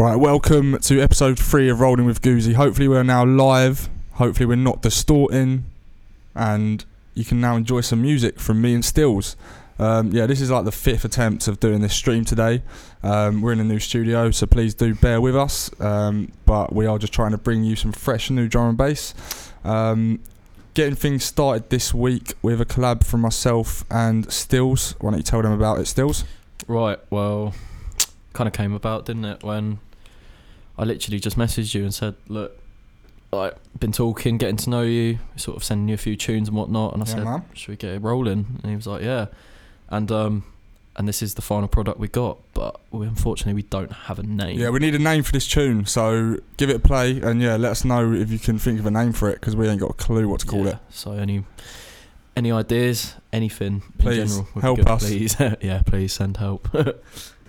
Right, welcome to episode three of Rolling with Goozy. Hopefully, we're now live. Hopefully, we're not distorting, and you can now enjoy some music from me and Stills. Um, yeah, this is like the fifth attempt of doing this stream today. Um, we're in a new studio, so please do bear with us. Um, but we are just trying to bring you some fresh new drum and bass. Um, getting things started this week with a collab from myself and Stills. Why don't you tell them about it, Stills? Right, well, kind of came about, didn't it? When I literally just messaged you and said, "Look, like been talking, getting to know you, sort of sending you a few tunes and whatnot." And I Yeah, said, man. "Should we get it rolling?" And he was like, "Yeah." And um, and this is the final product we got, but we unfortunately we don't have a name. Yeah, we need a name for this tune, so give it a play and yeah, let us know if you can think of a name for it because we ain't got a clue what to call Yeah, it. So any any ideas, anything Please, in general, help good, us. Please, yeah, please send help.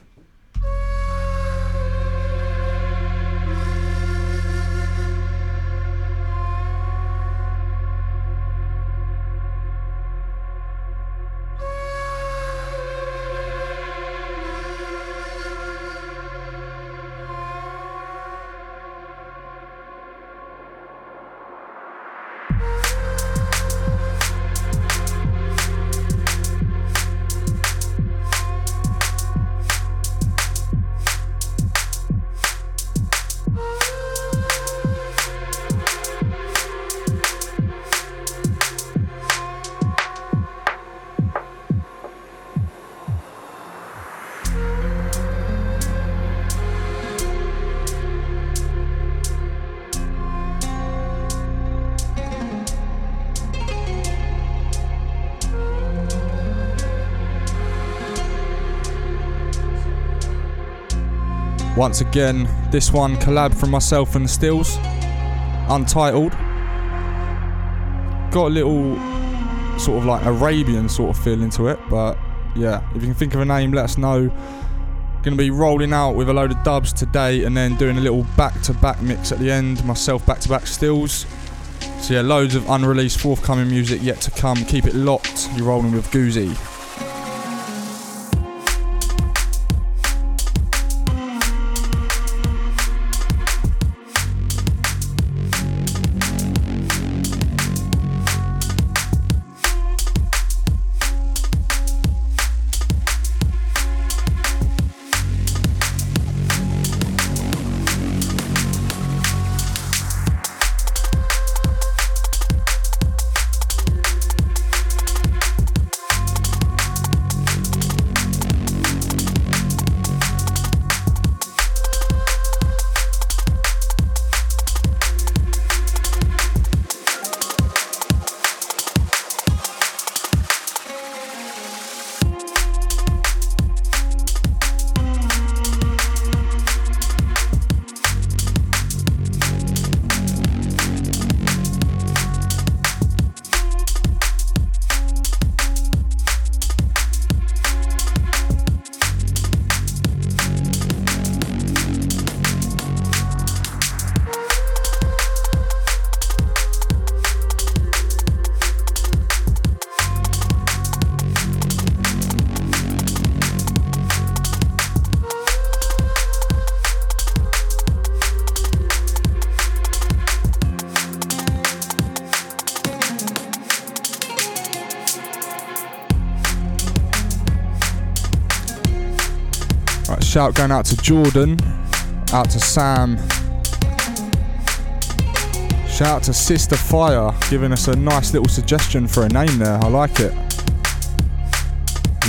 Once again, this one collab from myself and Stills, untitled. Got a little sort of like Arabian sort of feel into it, but yeah, if you can think of a name, let us know. Gonna be rolling out with a load of dubs today and then doing a little back to back mix at the end, myself back to back Stills. So yeah, loads of unreleased forthcoming music yet to come. Keep it locked. You're rolling with Goozy. Right, shout going out to Jordan, out to Sam. Shout out to Sister Fire, giving us a nice little suggestion for a name there. I like it.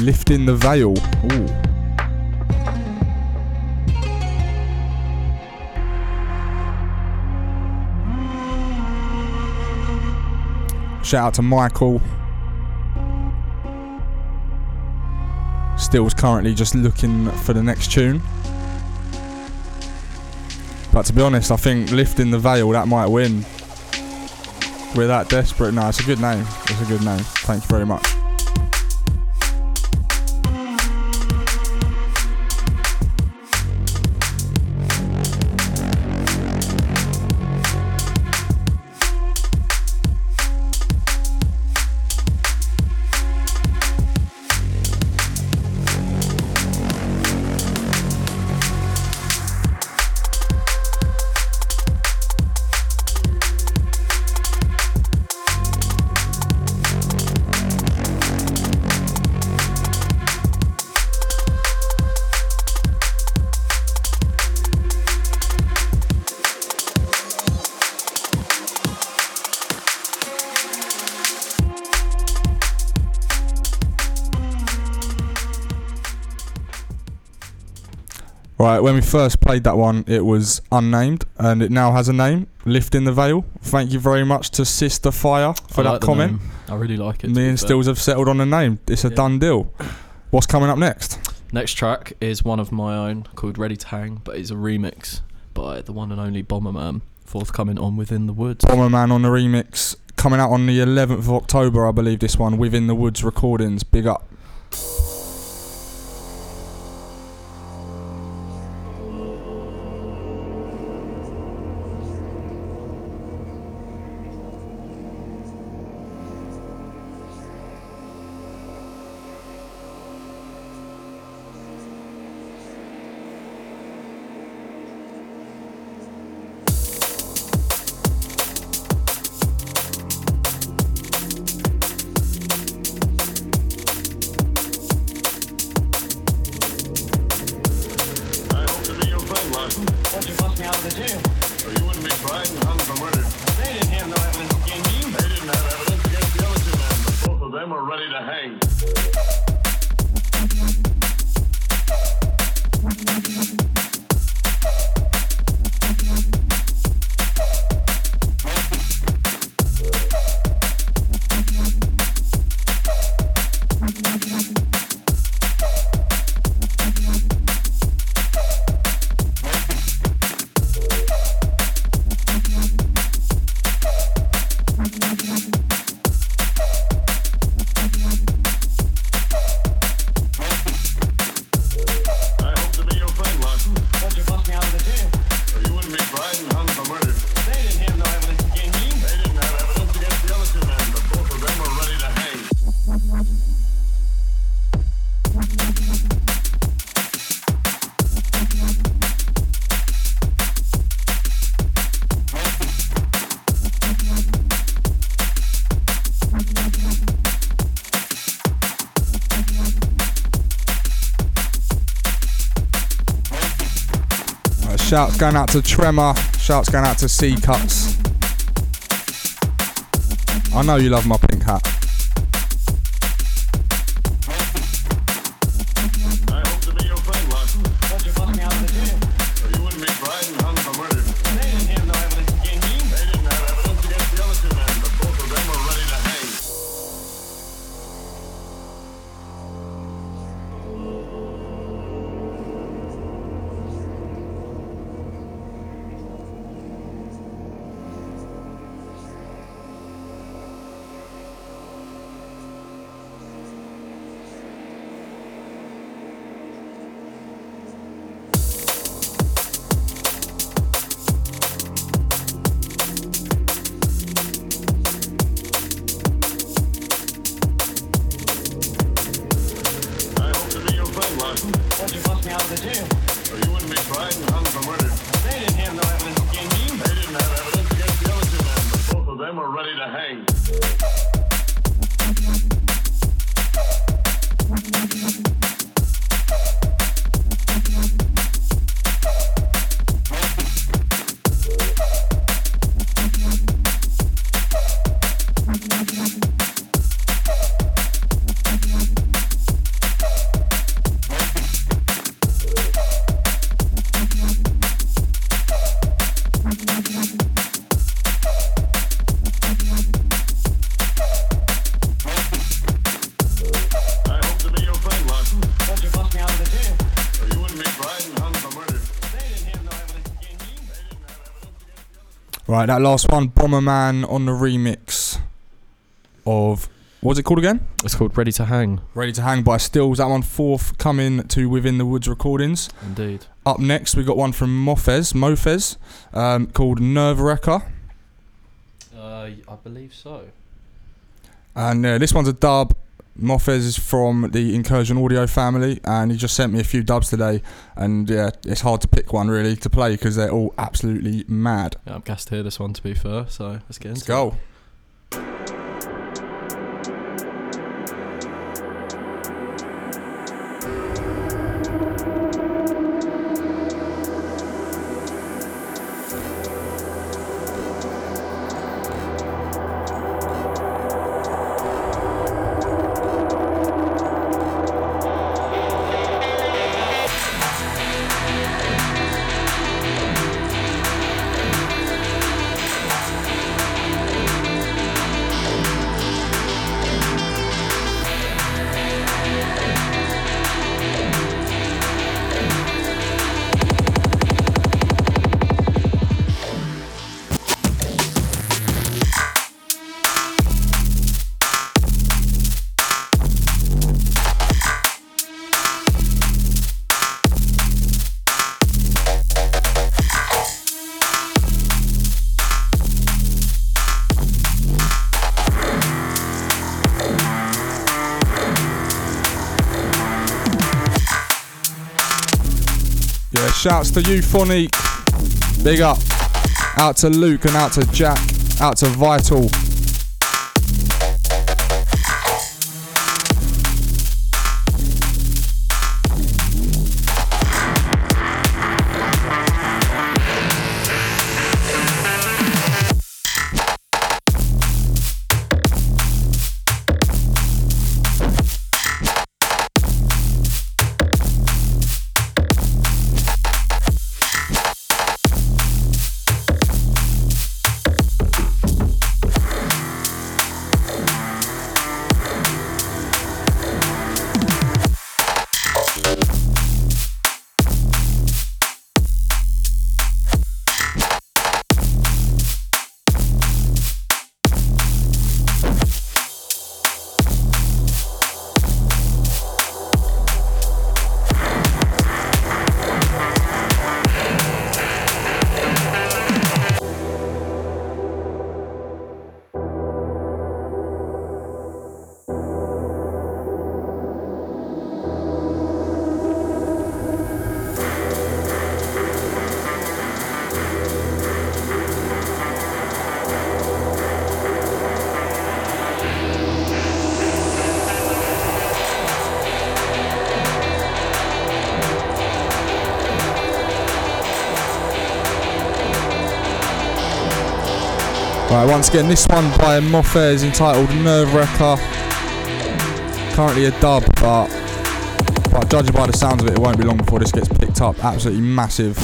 Lifting the Veil. Ooh. Shout out to Michael. Still's currently just looking for the next tune. But to be honest, I think lifting the veil that might win. We're that desperate. No, it's a good name. It's a good name. Thank you very much. When we first played that one, it was unnamed, and it now has a name. Lifting the veil. Thank you very much to Sister Fire for I that like the comment. name. I really like it. to Me be and fair. Stills have settled on a name. It's a Yeah. done deal. What's coming up next? Next track is one of my own called Ready to Hang, but it's a remix by the one and only Bomberman, forthcoming on Within the Woods. Bomberman on the remix. Coming out on the 11th of October, I believe. This one within the Woods recordings. Big up. Shouts going out to Tremor. Shouts going out to C Cuts. I know you love my pink hat. Right, that last one, Bomberman on the remix of what's it called again? It's called Ready to Hang, Ready to Hang by Stills. That one fourth coming to Within the Woods recordings. indeed. Up next, we got one from Mofez, Mofez, um, called Nerve Wrecker. Uh, I believe so. And uh, this one's a dub. Mofez is from the Incursion Audio family, and he just sent me a few dubs today. And yeah, it's hard to pick one really to play because they're all absolutely mad. Yeah, I'm gassed to hear this one to be fair, so let's get into Let's go. Thank Shouts to you. Big up. Out to Luke and out to Jack. Out to Vital. Right, once again, this one by Mofez entitled Nerve Wrecker. Currently a dub, but, but judging by the sounds of it, it won't be long before this gets picked up. Absolutely massive.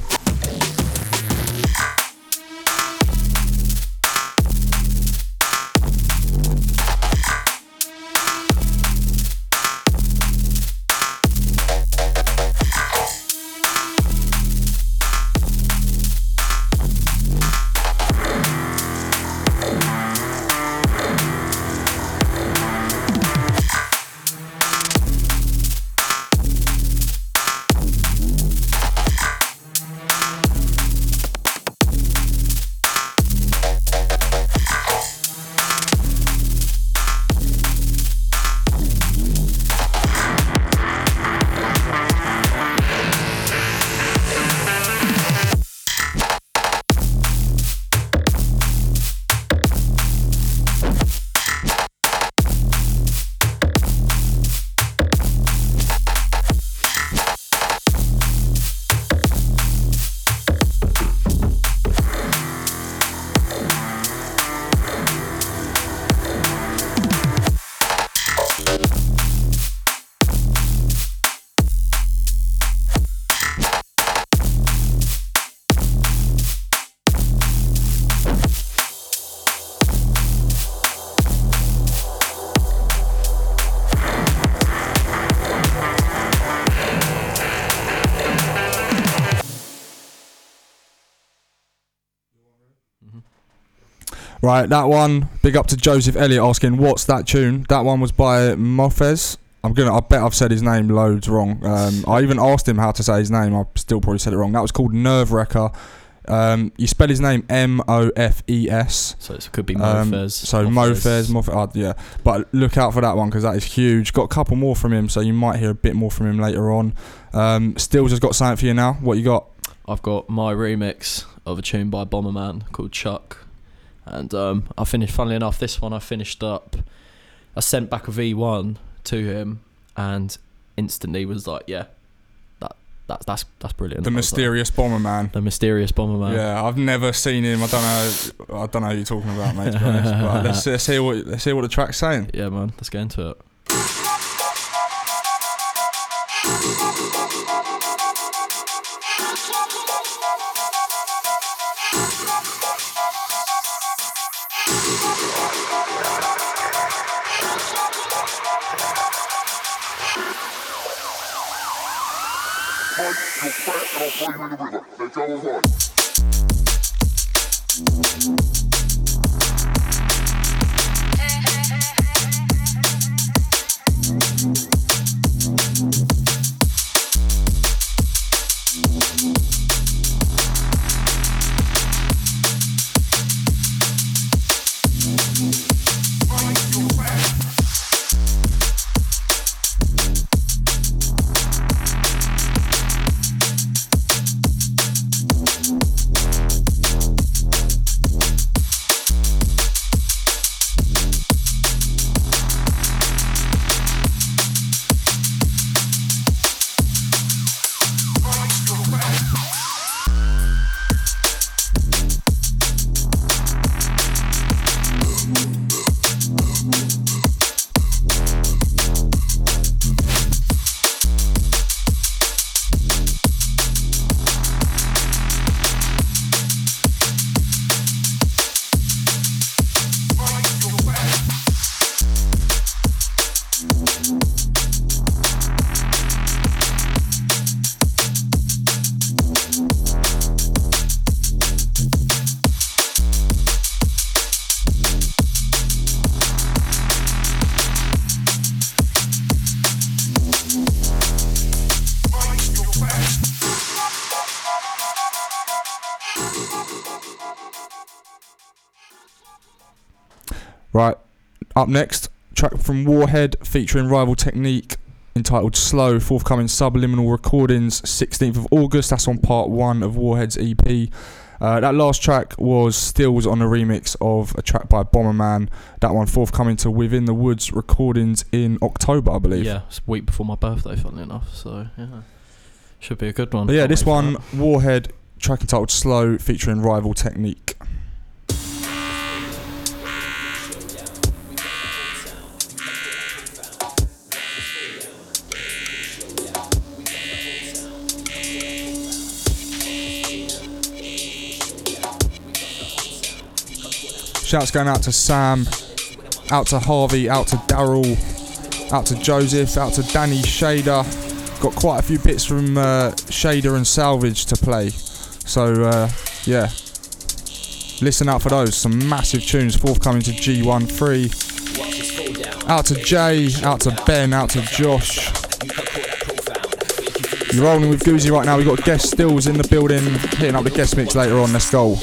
Right, that one. Big up to Joseph Elliott asking, "What's that tune?" That one was by Mofez. I'm gonna. I bet I've said his name loads wrong. Um, I even asked him how to say his name. I still probably said it wrong. That was called Nerve Wrecker. Um, you spell his name M O F E S. So it could be Um, Mofez. so Mofez, Mofez, uh, yeah. But look out for that one because that is huge. Got a couple more from him, so you might hear a bit more from him later on. Um, Stills has got something for you now. What you got? I've got my remix of a tune by Bomberman called Chuck. And um, I finished, funnily enough, this one I finished up. I sent back a V1 to him and instantly was like, yeah, that, that that's that's brilliant. The was like, mysterious Bomberman. the mysterious Bomberman. Yeah, I've never seen him. I don't know. I don't know who you're talking about, mate. To be honest. But let's, let's hear what let's hear what the track's saying. Yeah, man, let's get into it. Mike, you're fat and I'll throw you in the river. Go and run. Up next, track from Warhead featuring Rival Technique entitled Slow, forthcoming Subliminal Recordings, 16th of August. That's on part one of Warhead's EP. Uh, that last track was Stills on a remix of a track by Bomberman. That one forthcoming to Within the Woods recordings in October, I believe. Yeah, it's a week before my birthday, funnily enough. So yeah, should be a good one. But yeah, this one. Warhead, track entitled Slow, featuring Rival Technique. Shouts going out to Sam, out to Harvey, out to Daryl, out to Joseph, out to Danny Shader. Got quite a few bits from uh, Shader and Salvage to play. So, uh, yeah. Listen out for those. Some massive tunes forthcoming to G13. Out to Jay, out to Ben, out to Josh. You're rolling with Goozy right now. We've got guest stills in the building, hitting up the guest mix later on. Let's go.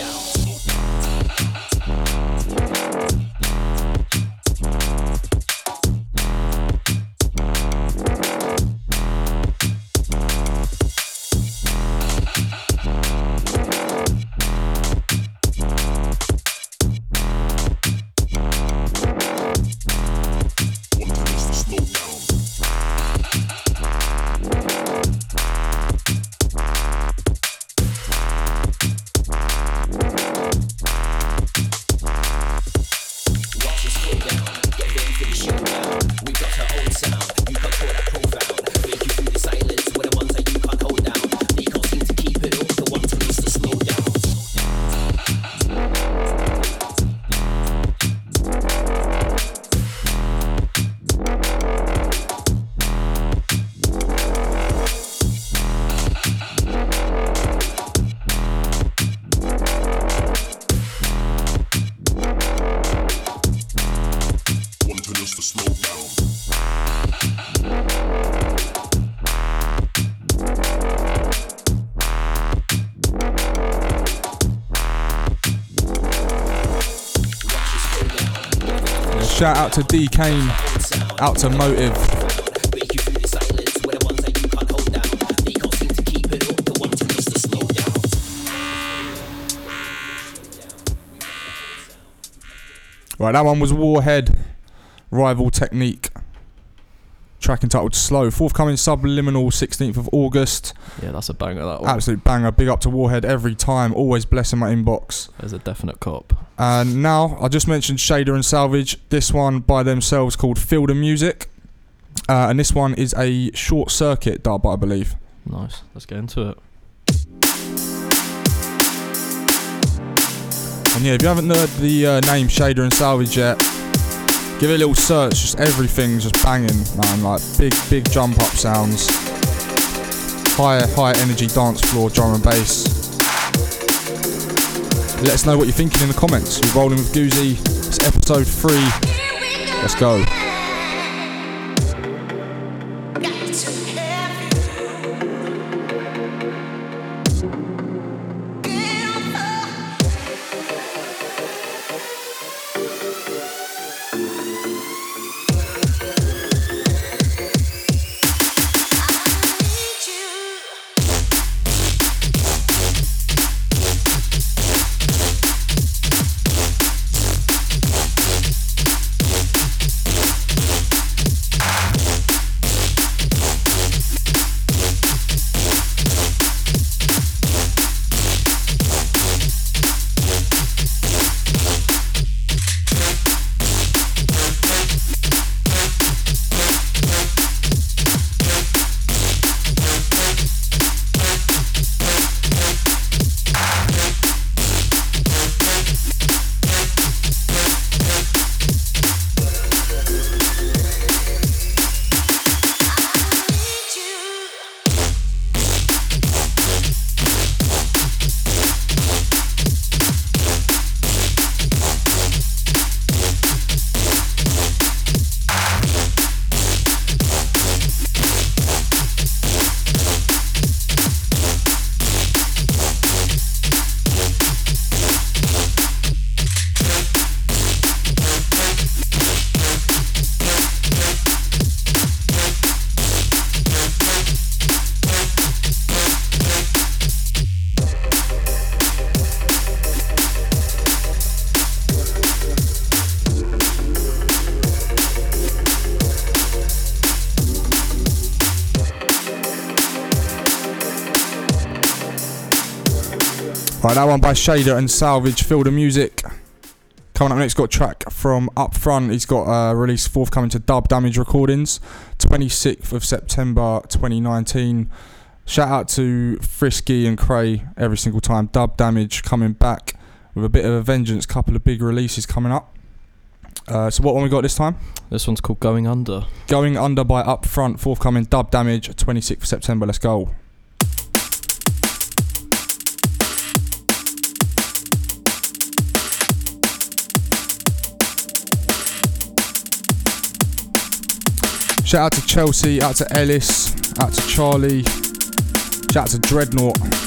Shout out to D Kane, out to Motive. Right, that one was Warhead, Rival Technique. Track entitled Slow. Forthcoming Subliminal, 16th of August. Yeah, that's a banger. That one. Absolute banger. Big up to Warhead every time. Always blessing my inbox. There's a definite cop. And now, I just mentioned Shader and Salvage. This one by themselves called Feel the Music. Uh, and this one is a short circuit dub, I believe. Nice. Let's get into it. And yeah, if you haven't heard the uh, name Shader and Salvage yet, give it a little search. Just everything's just banging, man. Like big, big jump up sounds, high, high energy dance floor drum and bass. Let us know what you're thinking in the comments. You're rolling with Goozy. It's episode three. Let's go. Right, that one by Shader and Salvage. Feel the music. Coming up next, got a track from Up Front. He's got a release forthcoming to Dub Damage Recordings, 26th of September 2019. Shout out to Frisky and Cray every single time. Dub Damage coming back with a bit of a vengeance. Couple of big releases coming up. Uh, so what one we got this time? This one's called Going Under. Going Under by Up Front, forthcoming Dub Damage, 26th of September. Let's go. Shout out to Chelsea, out to Ellis, out to Charlie, shout out to Dreadnought.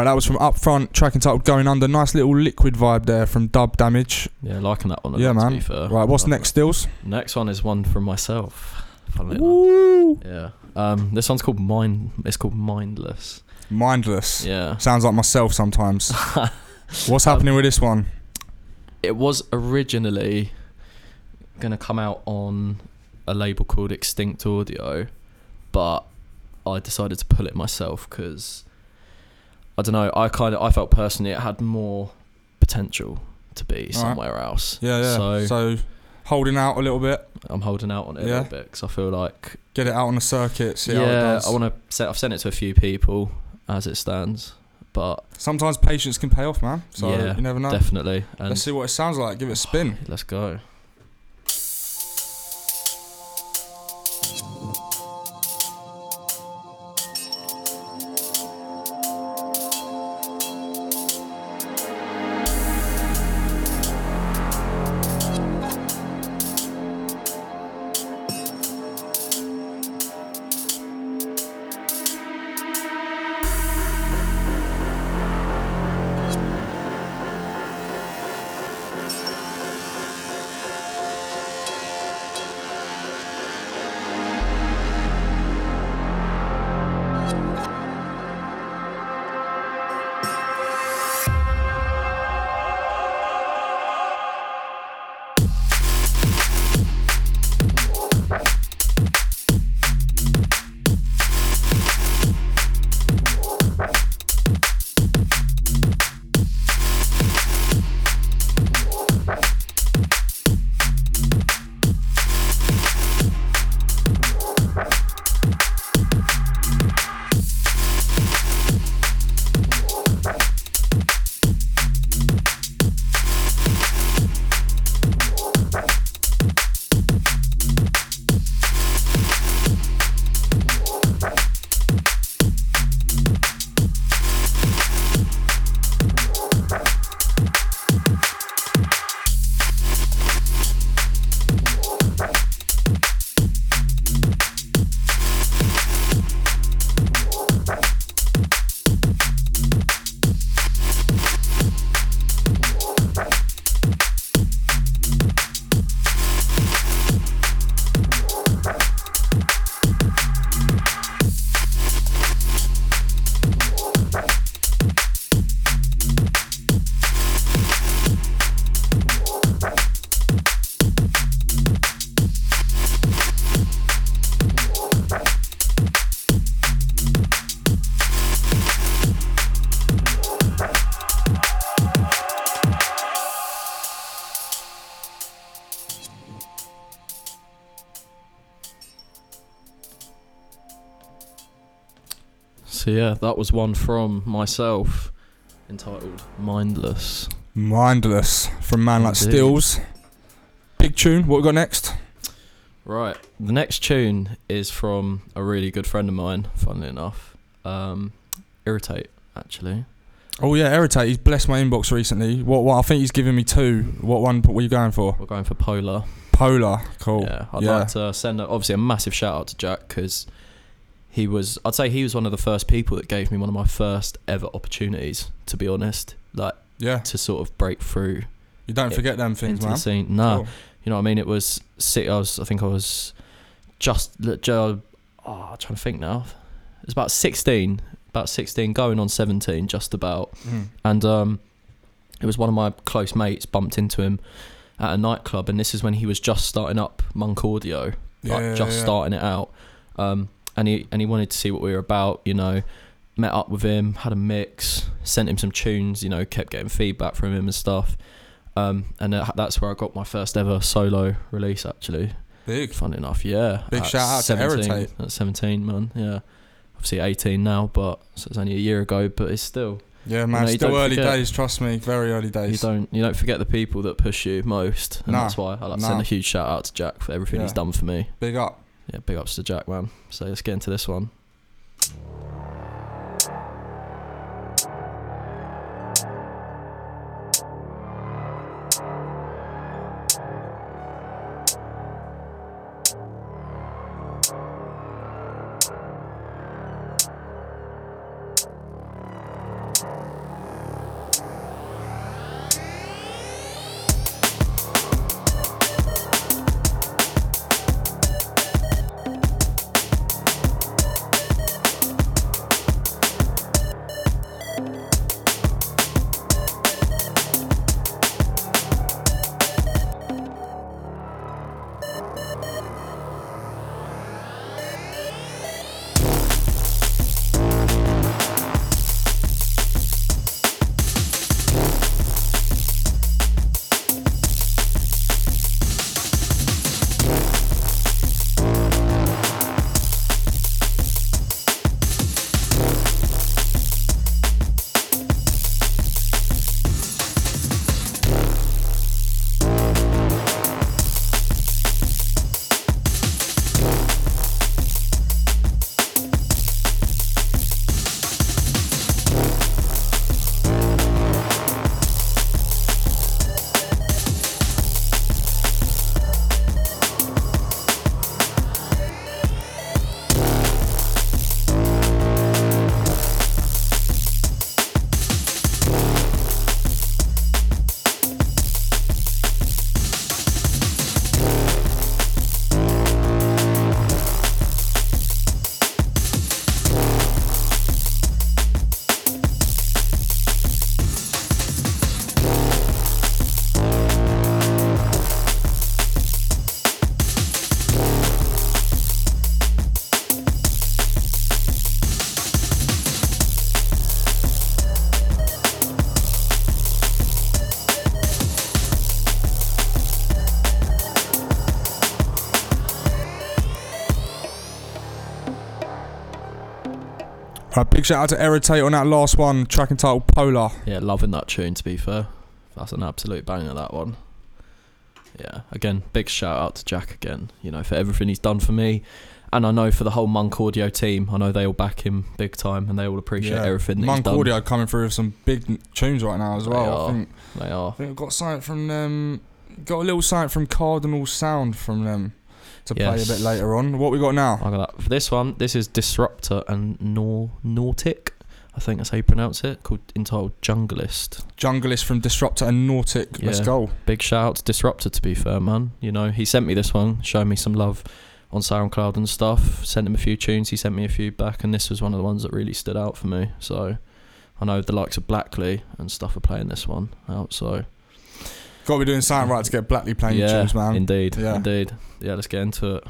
Right, that was from Up Front, track entitled Going Under. Nice little liquid vibe there from Dub Damage. Yeah, liking that one. Yeah, lot, To man. be fair. Right, what's next, Stills? Next one is one from myself. Woo! Yeah. Um, this one's called Mind. It's called Mindless. Mindless. Yeah. Sounds like myself sometimes. What's happening with this one? It was originally gonna come out on a label called Extinct Audio, but I decided to pull it myself because I don't know. I kind of I felt personally it had more potential to be somewhere else. Yeah, yeah. So, So, holding out a little bit, I'm holding out on it a Yeah. little bit because I feel like get it out on the circuit, see how it yeah, does. I want to set. I've sent it to a few people as it stands, but Sometimes patience can pay off, man. So Yeah, you never know. definitely. And Let's see what it sounds like. Give it a spin. let's go. So yeah, that was one from myself, entitled "Mindless." Mindless from Man Like Indeed. Stills. Big tune. What we got next? Right. The next tune is from a really good friend of mine, funnily enough. Um, Irritate, actually. Oh yeah, Irritate. He's blessed my inbox recently. What? What? I think he's given me two. What one? What are you going for? We're going for Polar. Polar. Cool. Yeah. I'd Yeah. like to send a, obviously a massive shout out to Jack because he was, I'd say he was one of the first people that gave me one of my first ever opportunities, to be honest. Like Yeah. to sort of break through You don't forget them things, man. the. No, Cool. you know what I mean. It was sick. I was, I think I was just, oh, I'm trying to think now. It was about 16, about 16, going on 17, just about. Mm. And um, it was one of my close mates bumped into him at a nightclub, and this is when he was just starting up Monk Audio, like Yeah, just yeah. starting it out. Um, and he and he wanted to see what we were about, you know. Met up with him, had a mix, sent him some tunes, you know, kept getting feedback from him and stuff. Um, and that's where I got my first ever solo release, actually. Big. Fun enough, yeah. Big shout out to 17 At 17, man, yeah. Obviously 18 now, but so it's only a year ago, but it's still Yeah, man. know, Still early forget. days. Trust me. Very early days. you don't you don't forget the people that push you most, and Nah, that's why I like to nah. send a huge shout out to Jack for everything he's done for me. Big up. Yeah, big ups to Jack, man. So let's get into this one. Shout out to Irritate on that last one. Track entitled Polar. Yeah, loving that tune. To be fair, that's an absolute banger. That one. Yeah, again, big shout out to Jack again. You know for everything he's done for me, and I know for the whole Monk Audio team. I know they all back him big time, and they all appreciate Yeah. everything that Monk he's done. Audio coming through with some big tunes right now as They well. are. I think, They are. I think I've got something from them. Got a little something from Cardinal Sound from them to play a bit later on. What we got now? I got that. For this one, this is Disruptor and Nor Nautic. I think that's how you pronounce it. Called entitled Junglist. Junglist from Disruptor and Nautic. Let's go. Big shout out to Disruptor. To be fair, man. You know he sent me this one, showed me some love on SoundCloud and stuff. Sent him a few tunes. He sent me a few back, and this was one of the ones that really stood out for me. So I know the likes of Blackley and stuff are playing this one out. So Got to be doing something right to get Blackley playing your yeah, tunes, man. indeed, Yeah. indeed. Yeah, let's get into it.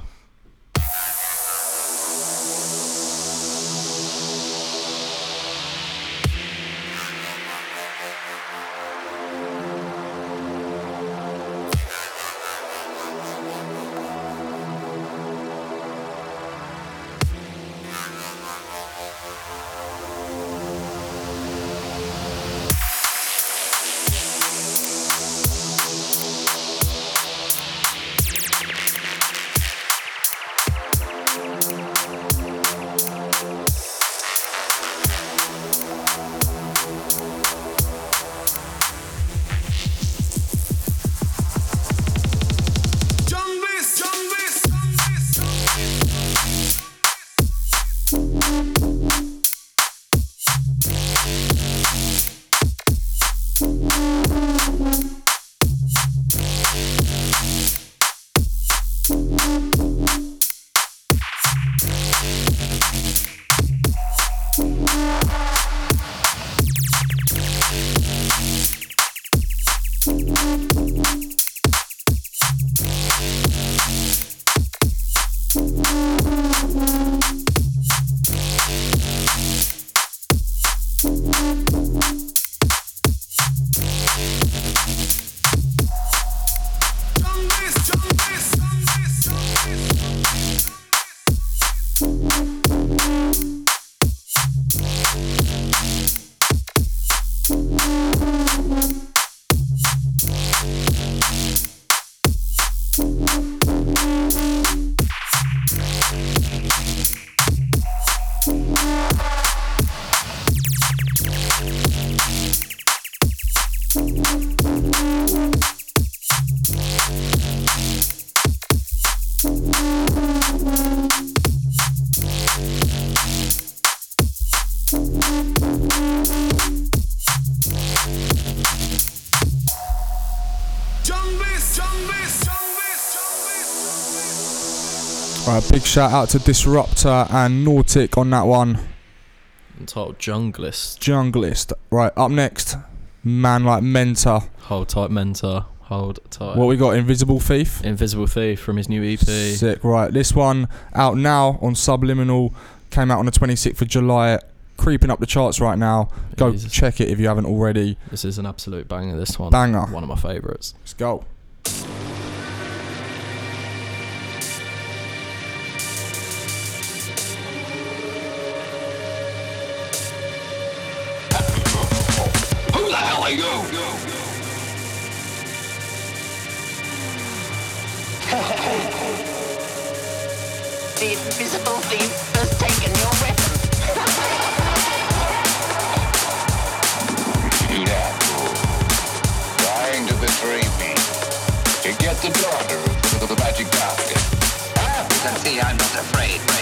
Shout out to Disruptor and Nautic on that one. Entitled Junglist. Junglist. Right, up next, man like Mentor. Hold tight, Mentor. Hold tight. What we got? Invisible Thief. Invisible Thief from his new EP. Sick. Right, this one out now on Subliminal. Came out on the 26th of July. Creeping up the charts right now. Go Jesus. check it if you haven't already. This is an absolute banger. This one. Banger. One of my favourites. Let's go. The daughter of the magic. You ah, can see I'm not afraid,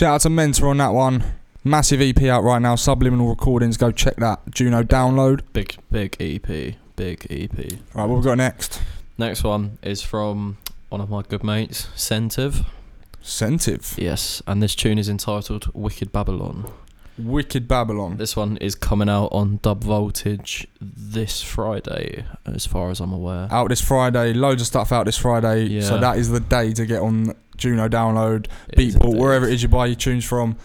Shout out to Mentor on that one. Massive EP out right now. Subliminal Recordings. Go check that. Juno download. Big, big EP. Big EP. Right, what we got next? Next one is from one of my good mates, Sentiv. Sentive. Yes, and this tune is entitled Wicked Babylon. Wicked Babylon. This one is coming out on Dub Voltage this Friday, as far as I'm aware. Out this Friday. Loads of stuff out this Friday. So that is the day to get on Juno download. It Beatport, wherever it is you buy your tunes from.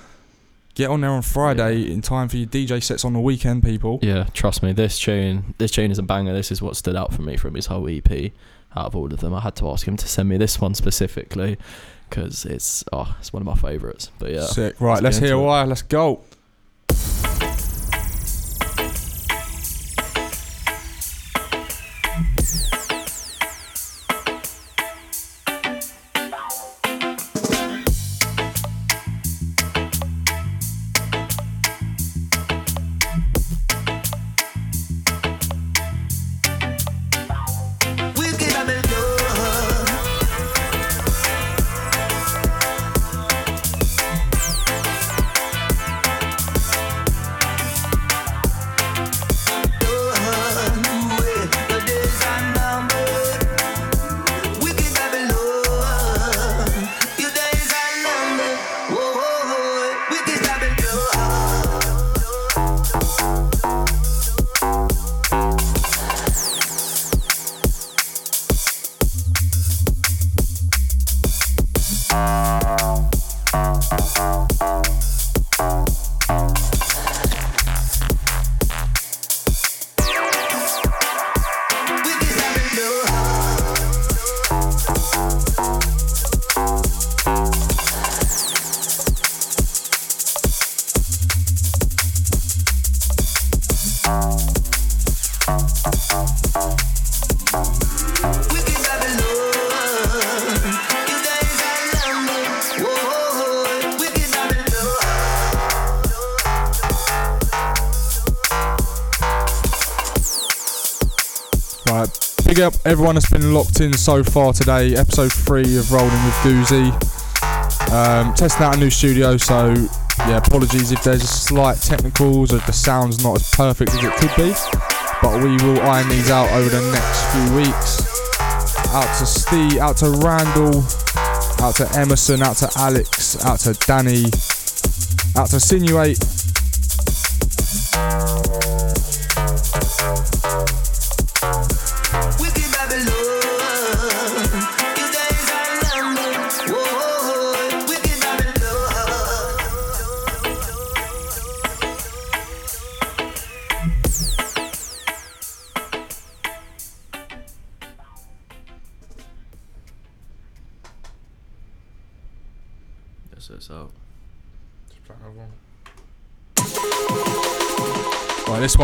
Get on there on Friday Yeah. in time for your DJ sets on the weekend, people. Yeah, trust me, this tune, this tune is a banger. This is what stood out for me from his whole EP. Out of all of them, I had to ask him to send me this one specifically because it's oh, it's one of my favourites. But yeah, Sick. Right, let's Let's hear into it. why. Let's go. In so far today. Episode three of Rolling with Goozy. Um, testing out a new studio, so yeah, apologies if there's a slight technicals or the sound's not as perfect as it could be. But we will iron these out over the next few weeks. Out to Steve, out to Randall, out to Emerson, out to Alex, out to Danny, out to Sinuate.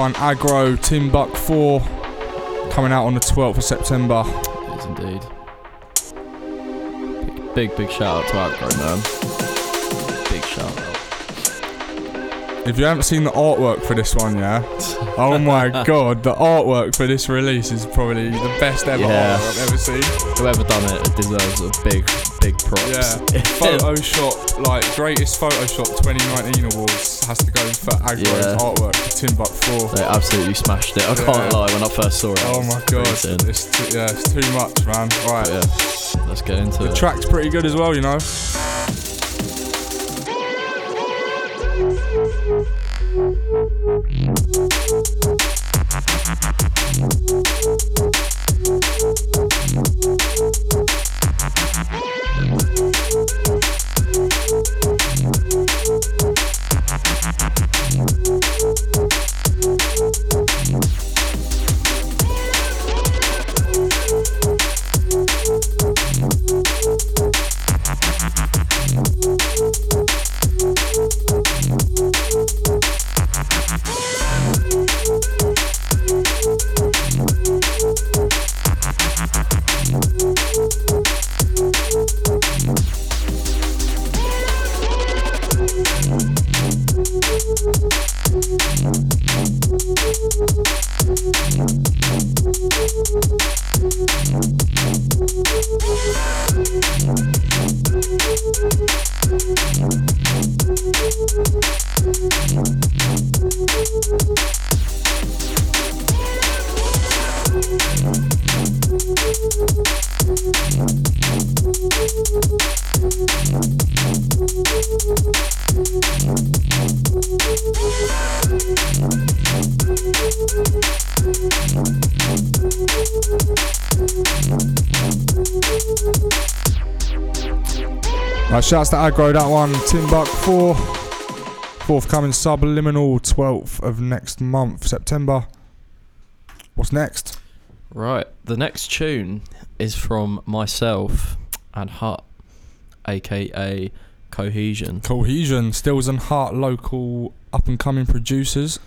Right, this one, Aggro Timbuck 4, coming out on the 12th of September. It is indeed. Big, big, shout out to Aggro, man. Big shout out. If you haven't seen the artwork for this one, yeah, oh my god, the artwork for this release is probably the best ever Yeah. artwork I've ever seen. Whoever done it deserves a big, big props. Yeah, Photoshop, like greatest Photoshop 2019 awards has to go for Aggro's Yeah. artwork for Timbuk 4. They absolutely smashed it. I Yeah. can't lie. When I first saw it, Oh my god, it's too, yeah, it's too much, man. Right, But yeah, let's get into the it. The track's pretty good as well, you know. Right, shouts to Aggro, that one. Timbuck 4. Forthcoming Subliminal 12th of next month, September. What's next? Right, the next tune is from myself and Hart, aka Cohesion. Cohesion, Stills and Hart, local up and coming producers,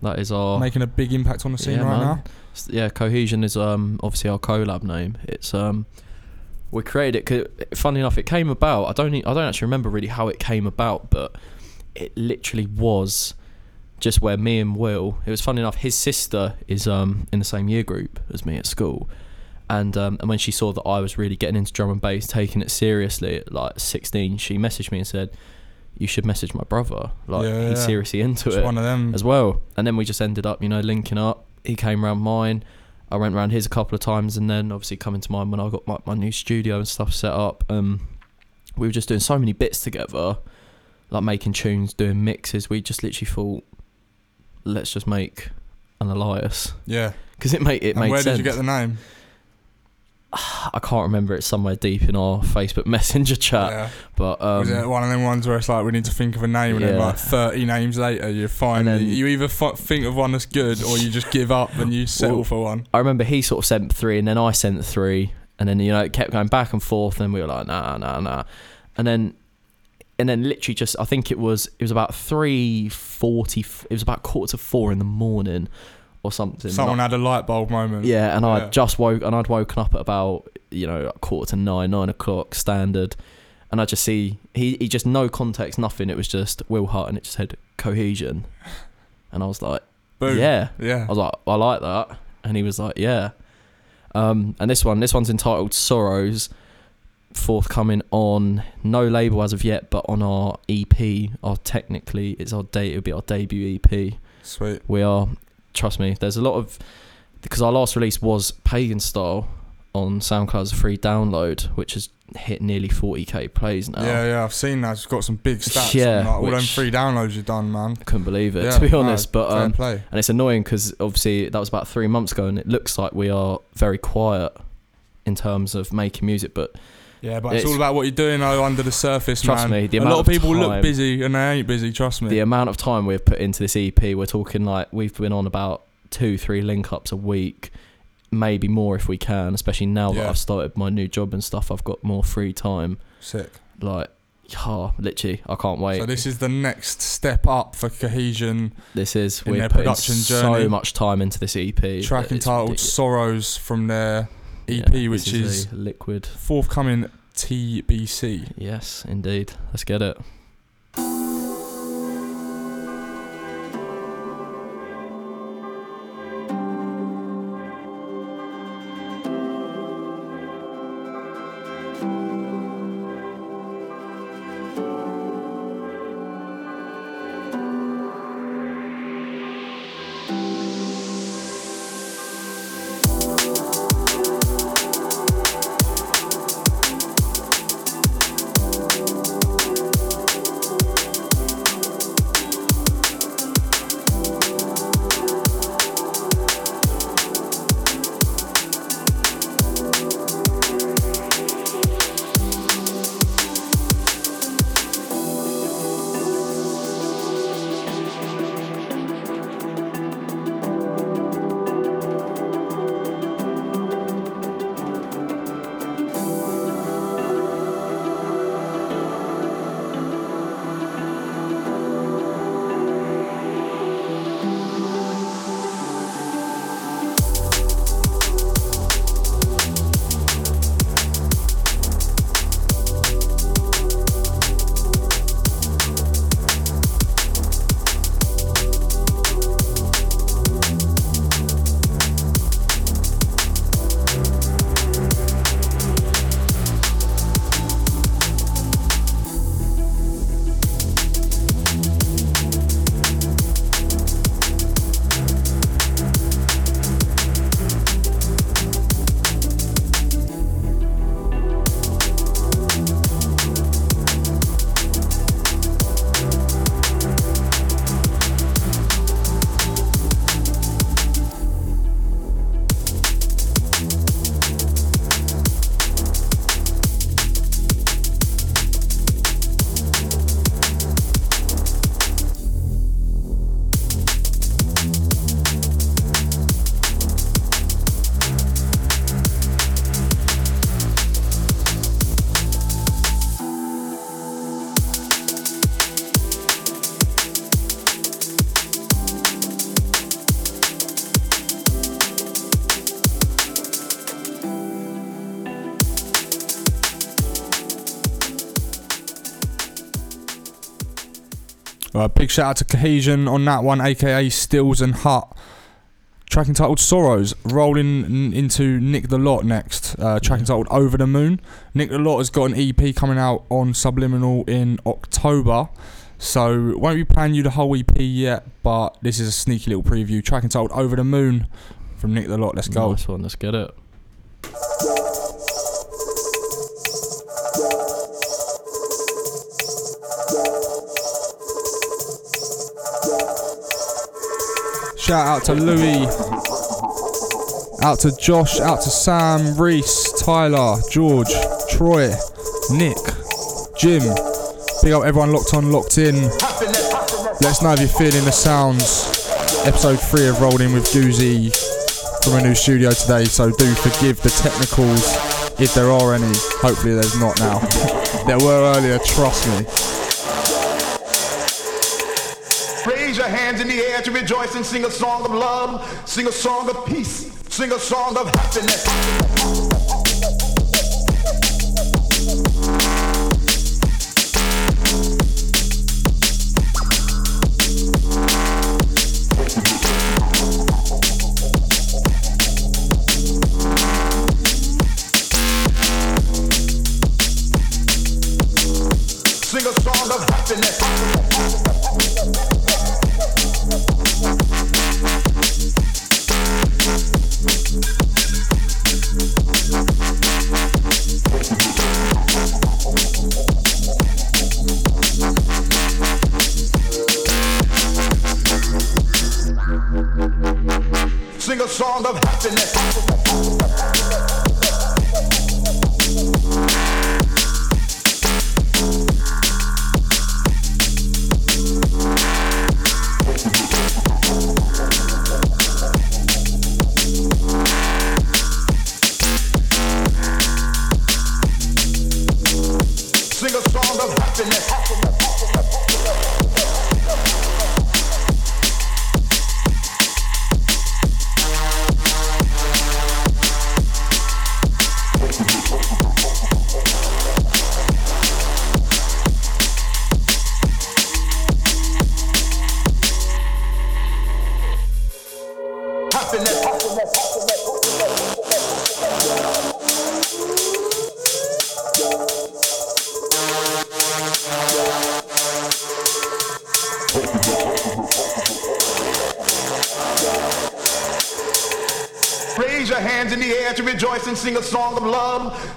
That is our making a big impact on the scene Yeah, right man. now. Yeah, Cohesion is um obviously our collab name. It's um we created it. funny enough, it came about. I don't I don't actually remember really how it came about, but it literally was just where me and Will. It was funny enough. His sister is um in the same year group as me at school. And um, and when she saw that I was really getting into drum and bass, taking it seriously at like 16, she messaged me and said, "You should message my brother. Like Yeah, he's yeah. seriously into It's it." one of them. as well. And then we just ended up, you know, linking up. He came round mine. I went around his a couple of times, and then obviously coming to mine when I got my, my new studio and stuff set up. Um, we were just doing so many bits together, like making tunes, doing mixes. We just literally thought, let's just make an Elias Yeah. because it made it and made where sense. did you get the name? I can't remember. It's somewhere deep in our Facebook Messenger chat. yeah. But um, Was it one of them ones where it's like we need to think of a name and then like 30 names later you find then- you either f- think of one that's good or you just give up and you settle Well, for one. I remember he sort of sent three, and then I sent three, and then you know it kept going back and forth, and we were like, nah, nah, nah, and then, and then literally just I think it was it was about three forty. It was about quarter to four in the morning, or something. Someone had a light bulb moment. yeah, and Yeah. I'd just woke, and I'd woken up at about you know quarter to nine, nine o'clock standard, and I just see he he just no context, nothing. It was just Will Hart, and it just said cohesion, and I was like, Boom. yeah. Yeah. I was like, I like that, and he was like, yeah. Um, and this one, this one's entitled Sorrows, forthcoming on no label as of yet, but on our EP. Our technically, it's our date. It'll be our debut EP. Sweet. We are, trust me. There's a lot of because our last release was Pagan Style on SoundCloud as a free download, which has hit nearly 40k plays now. Yeah, yeah, I've seen that. It's got some big stats. Yeah, like, all them free downloads you've done, man. I Couldn't believe it, Yeah, to be no, honest. but um, play. and it's annoying because obviously that was about three months ago, and it looks like we are very quiet in terms of making music. But Yeah, but it's, it's- all about what you're doing though under the surface, Trust man. me, the a lot of people look busy and they ain't busy. Trust me. the amount of time we've put into this EP, we're talking like we've been on about two, three link ups a week, maybe more if we can. Especially now that I've started my new job and stuff, I've got more free time. Sick. Like, oh, literally, I can't wait. So this is the next step up for cohesion. This is we're putting so much time into this EP. Track entitled ridiculous. "Sorrows" from their EP, Yeah, which is a liquid. forthcoming TBC. Yes, indeed. Let's get it. Shout out to Cohesion on that one, aka Stills and Hart. Track entitled Sorrows, rolling n- into Nick the Lot next. Uh, track entitled Over the Moon. Nick the Lot has got an EP coming out on Subliminal in October. So, won't be playing you the whole EP yet, but this is a sneaky little preview. Track entitled Over the Moon from Nick the Lot. Let's go. Nice one. Let's get it. Shout out to Louis, out to Josh, out to Sam, Reese, Tyler, George, Troy, Nick, Jim. Big up everyone locked on, locked in. Let us know if you're feeling the sounds. Episode 3 of Rolling with Goozy from a new studio today, so do forgive the technicals if there are any. Hopefully there's not now. there were earlier, trust me. Raise your hands in the air to rejoice and sing a song of love, sing a song of peace, sing a song of happiness.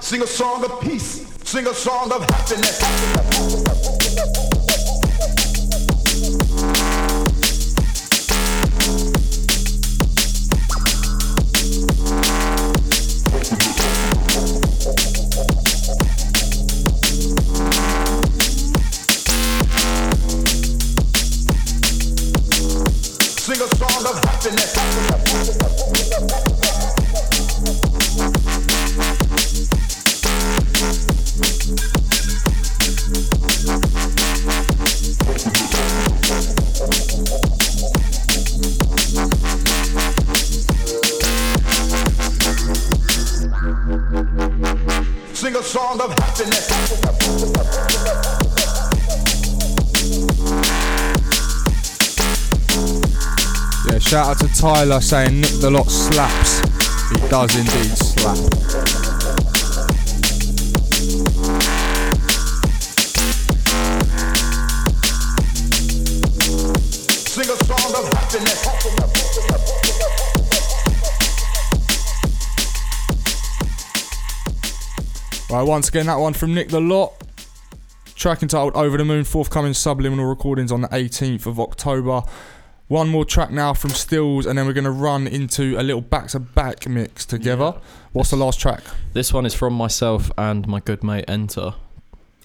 Sing a song of peace, sing a song of happiness. Tyler saying Nick the Lot slaps. He does indeed slap. Sing a song of happiness. Right, once again, that one from Nick the Lot. Track entitled Over the Moon, forthcoming subliminal recordings on the 18th of October. One more track now from Stills, and then we're going to run into a little back to back mix together. What's the last track? This one is from myself and my good mate Enter.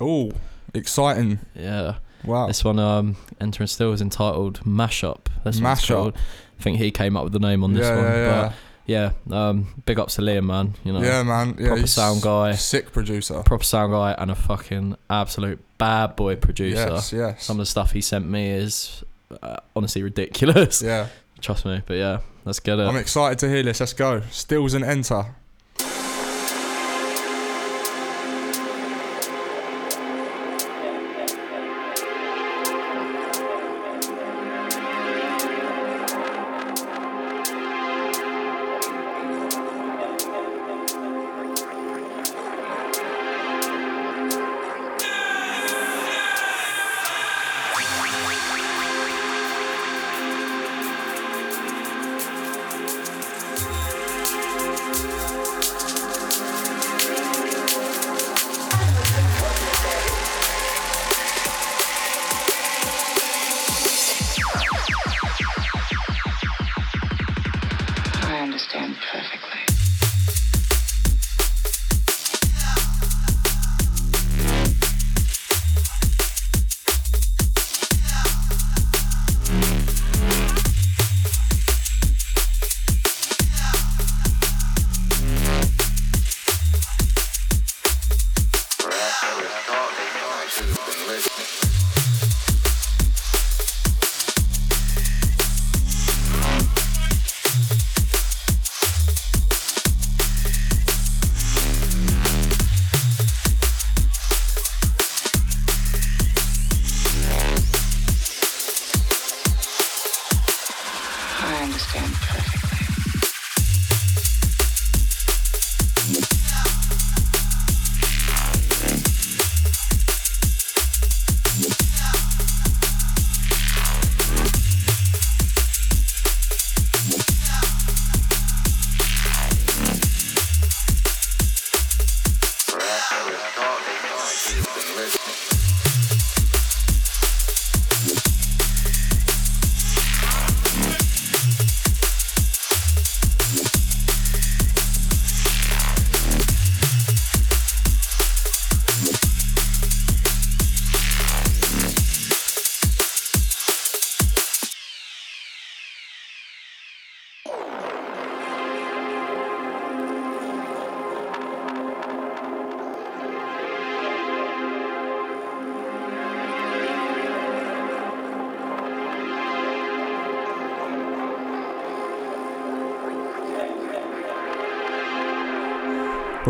Oh, exciting. Yeah. Wow. This one, um, Enter and Still, is entitled Mashup. That's Mashup. I think he came up with the name on this yeah, one. yeah, yeah. But yeah, um, big ups to Liam, man. You know, yeah, man. Yeah, proper sound guy. Sick producer. proper sound guy, and a fucking absolute bad boy producer. Yes, yes. Some of the stuff he sent me is uh, honestly ridiculous. yeah. Trust me, but yeah, let's get it. I'm excited to hear this. Let's go. Stills and Enter.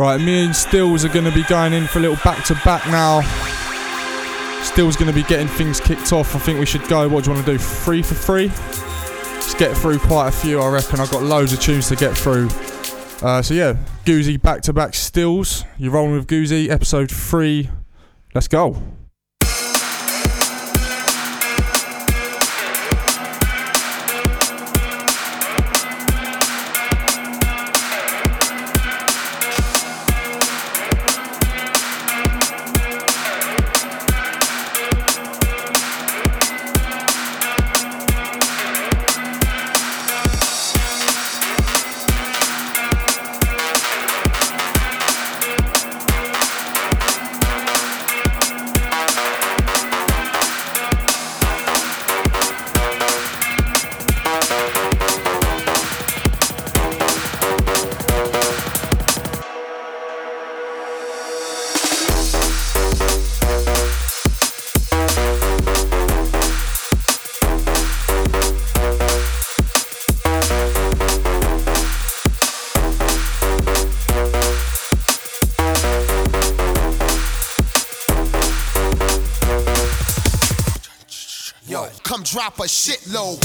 Right, me and Stills are going to be going in for a little back to back now. Stills going to be getting things kicked off. I think we should go. What do you want to do? Three for free? Let's get through quite a few, I reckon. I've got loads of tunes to get through. Uh, so, yeah, Goozy back to back Stills. You're rolling with Goozy, episode three. Let's go. Drop a shitload.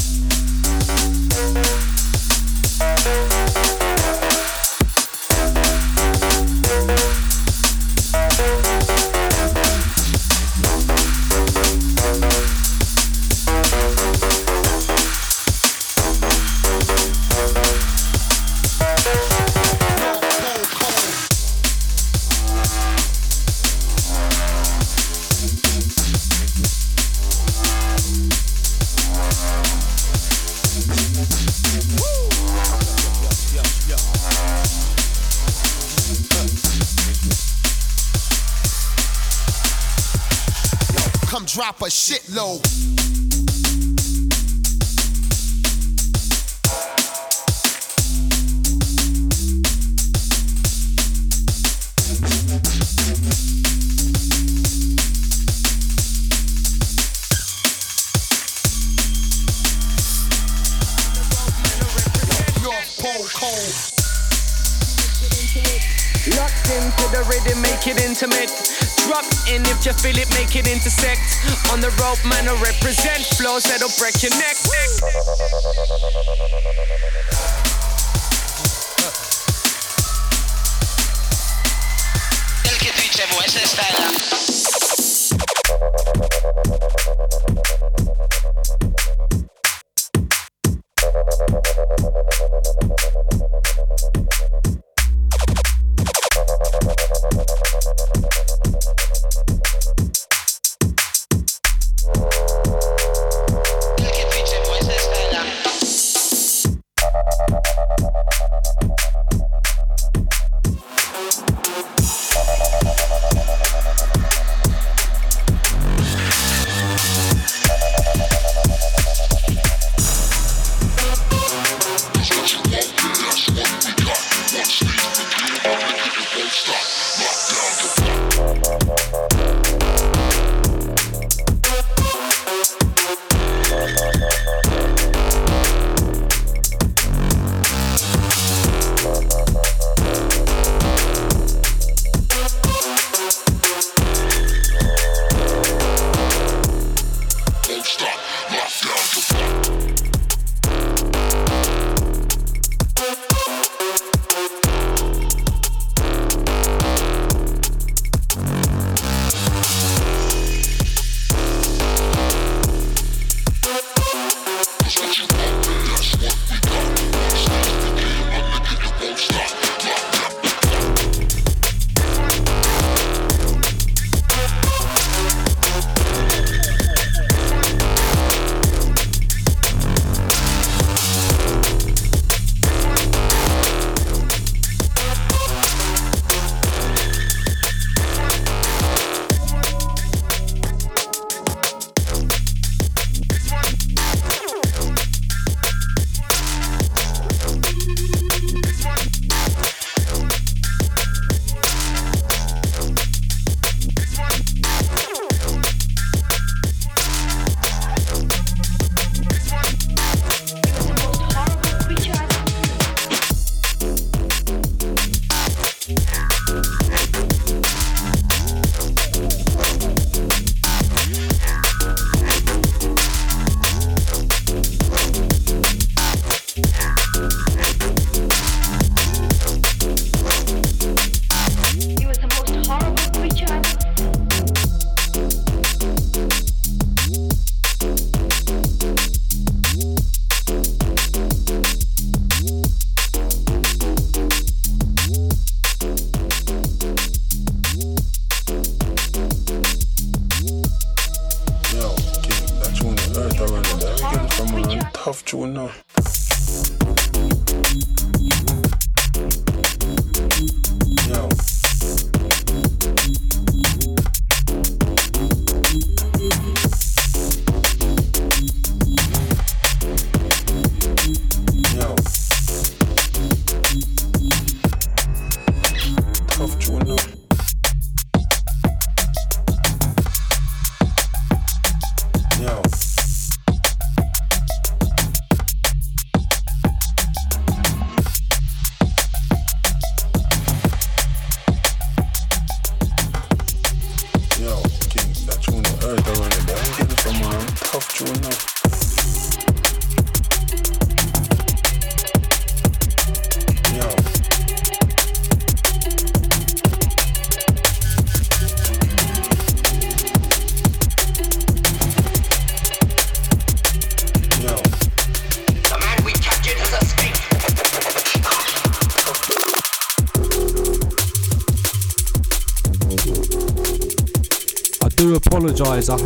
Drop a shitload. Pole cold. Locked into the rhythm, make it intimate. Drop in if you feel it, make it the rope, man, I represent flows that'll break your neck. El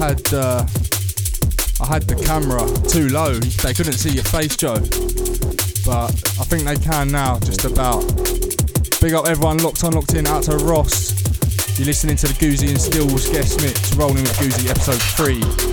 I had uh, I had the camera too low. They couldn't see your face, Joe. But I think they can now, just about. Big up everyone locked on, locked in. Out to Ross. You're listening to the Goozy and Stills guest mix, rolling with Goozy, episode three.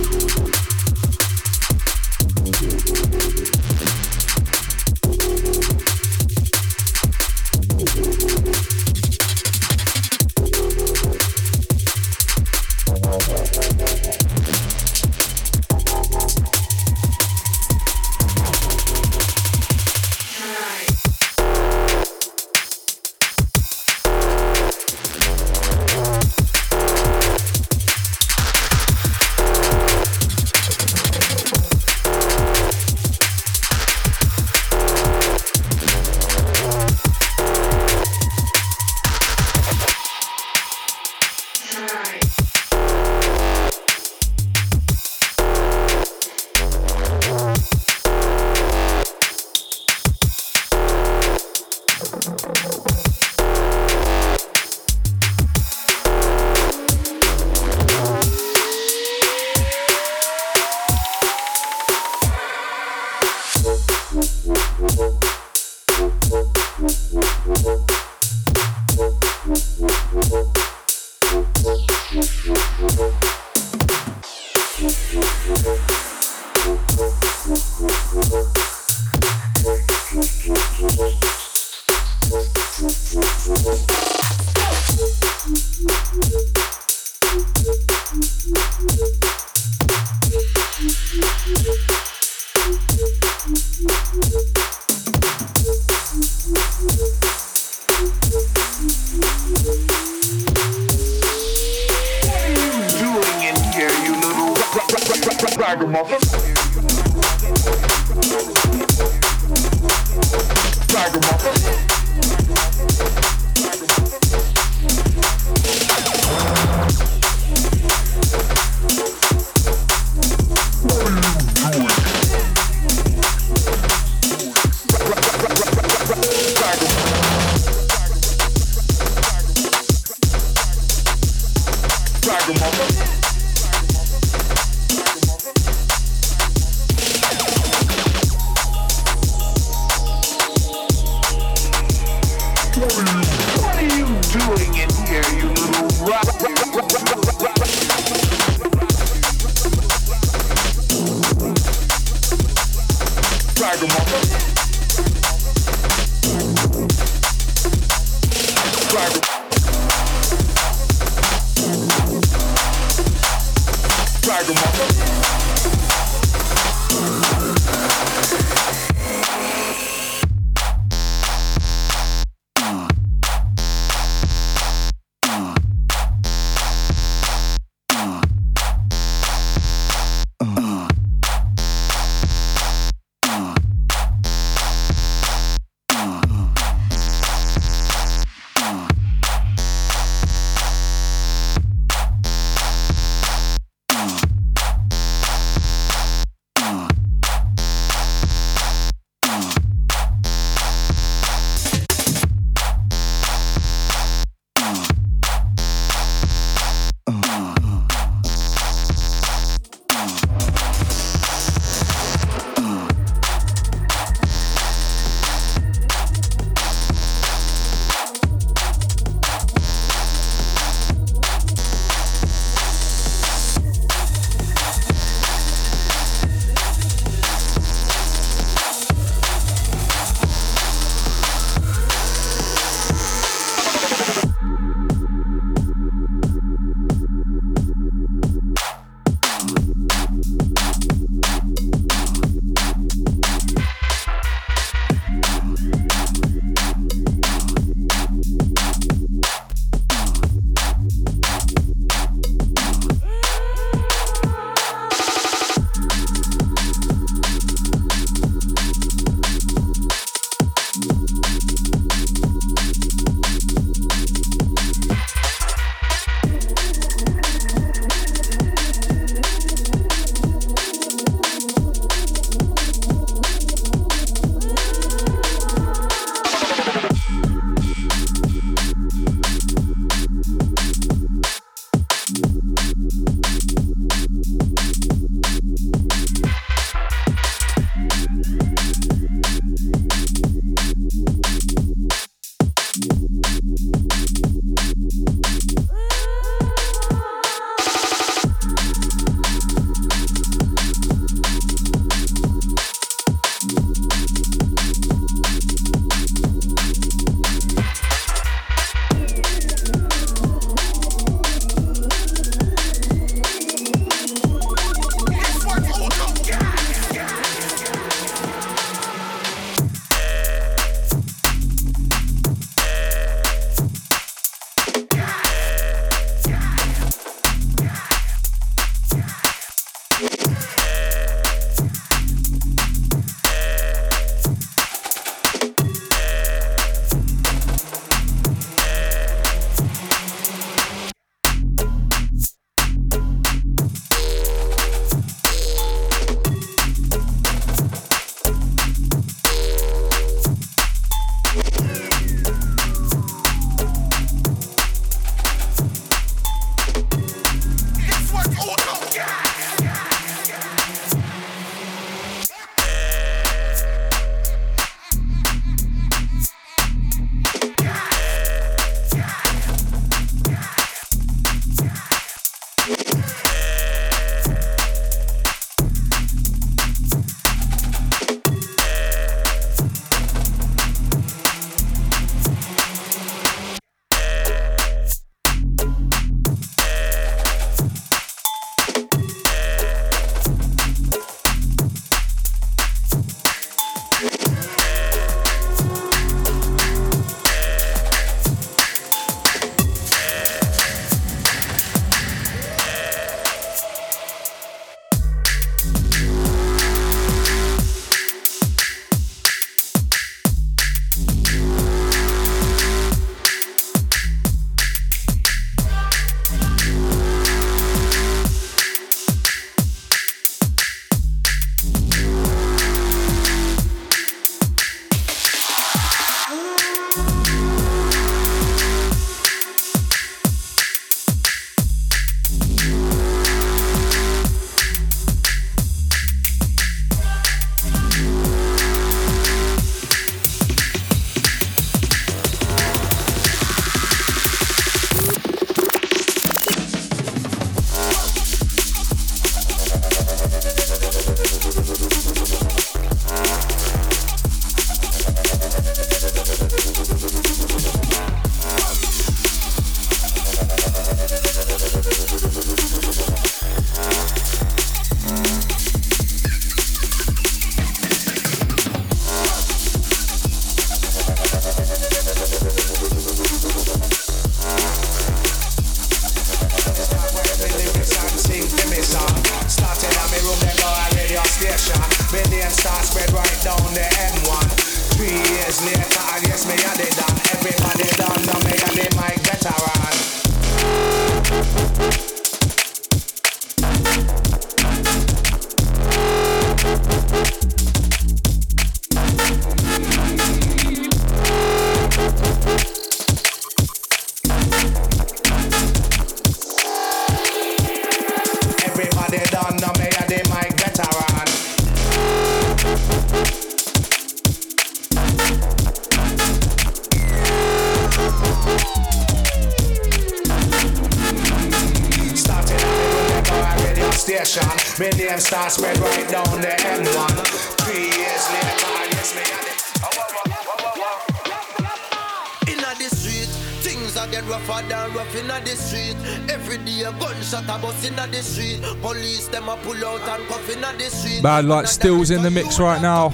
Bad Light Still's in the mix right now.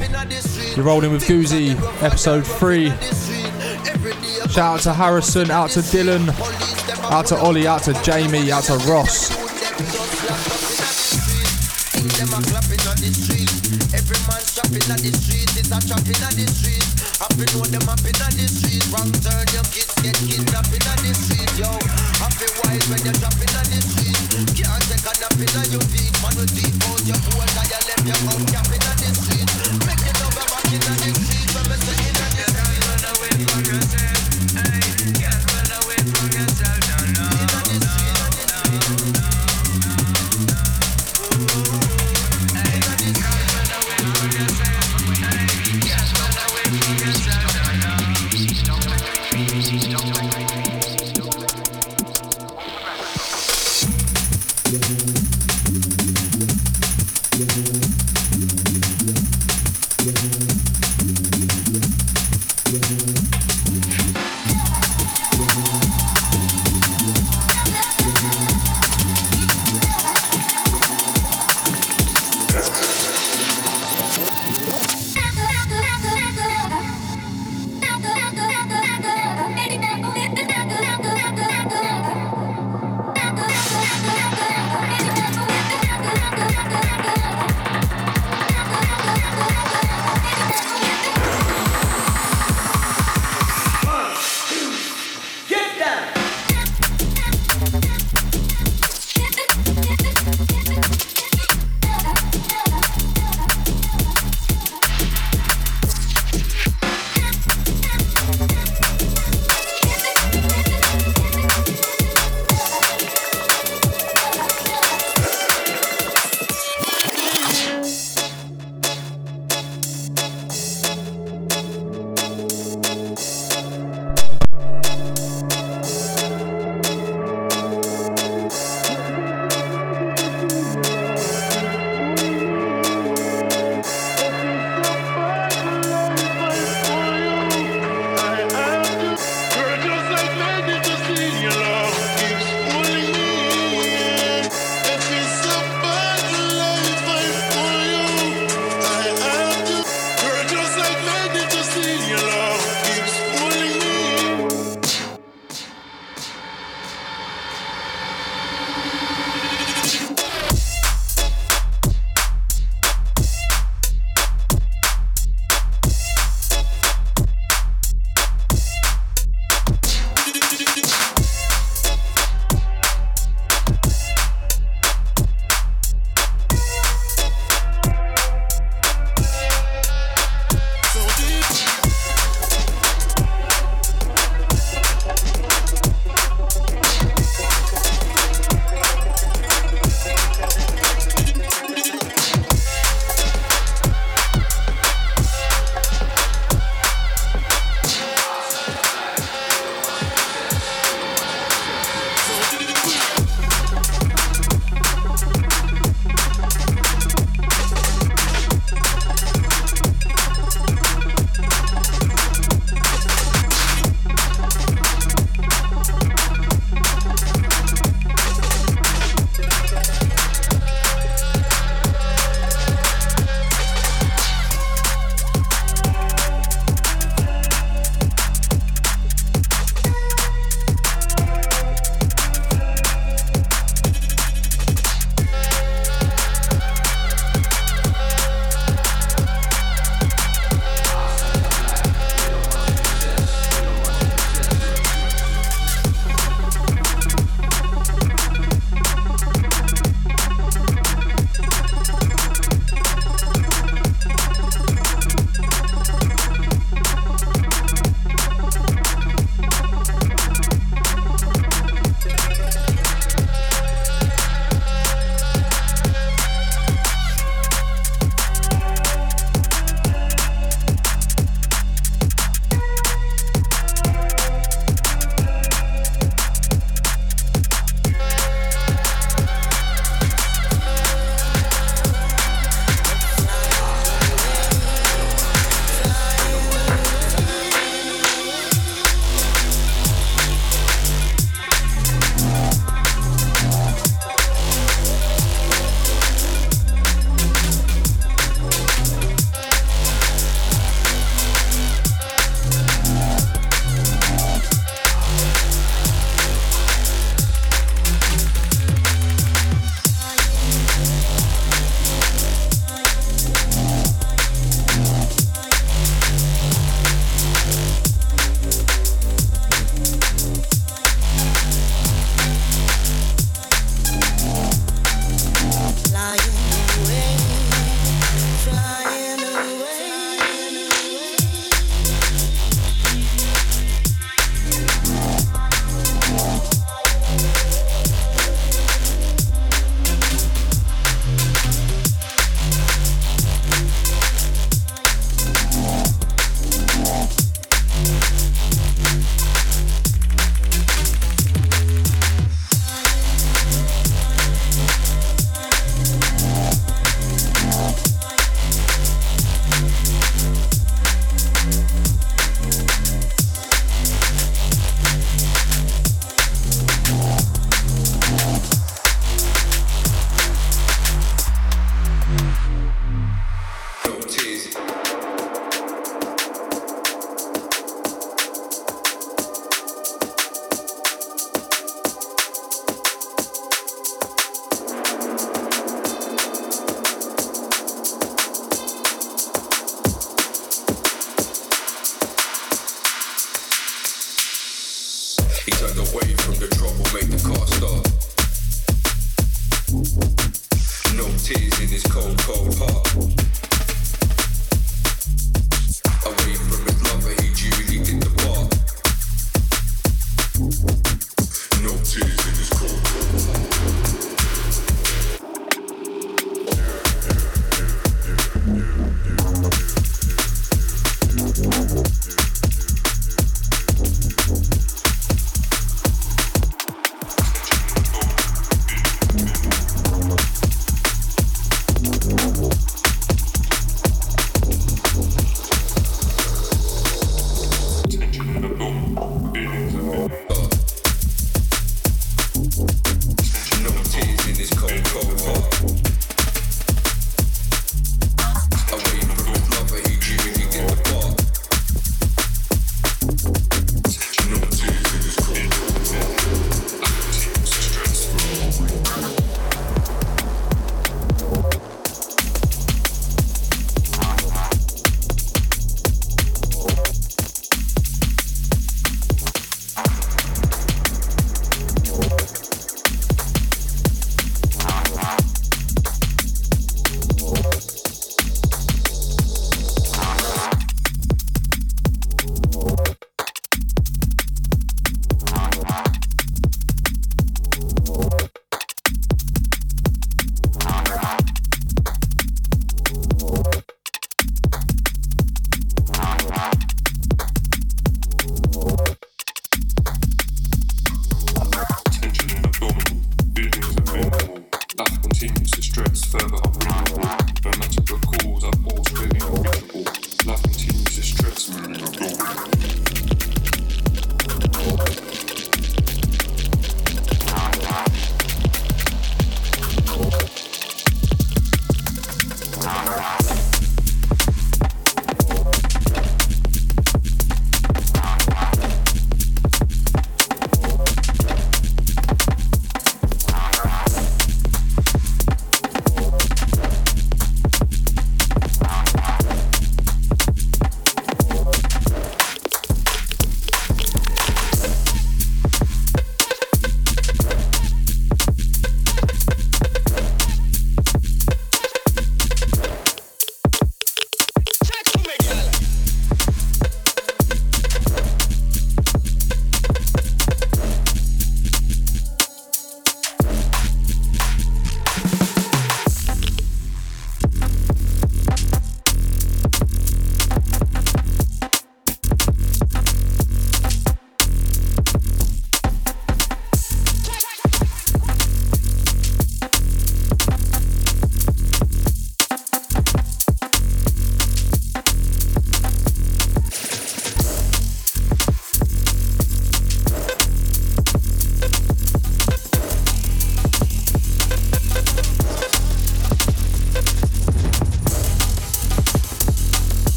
You're rolling with Goozy, episode 3. Shout out to Harrison, out to Dylan, out to Ollie, out to Jamie, out to Ross.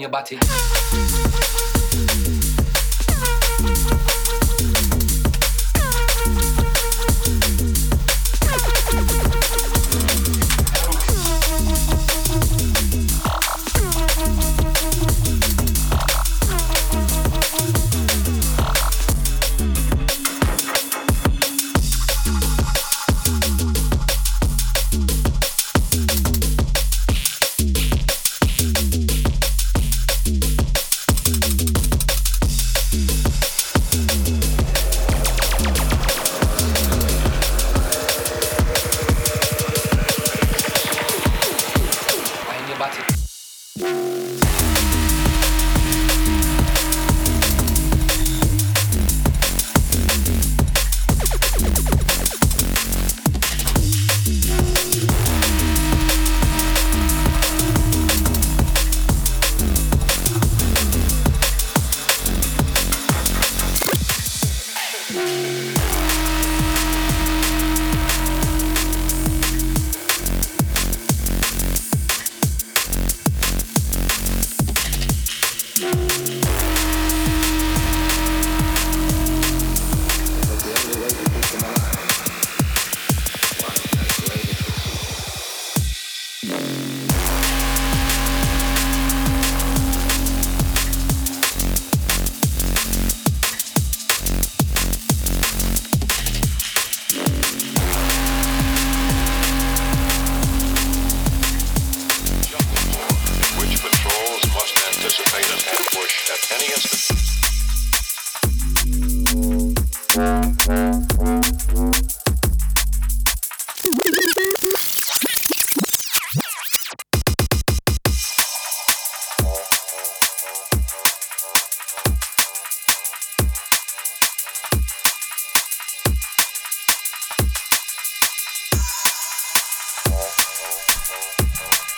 Your body.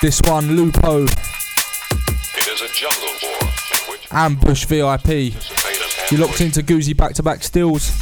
This one, Lupo, It is a jungle war in which Ambush VIP. You locked into Goozy back to back stills.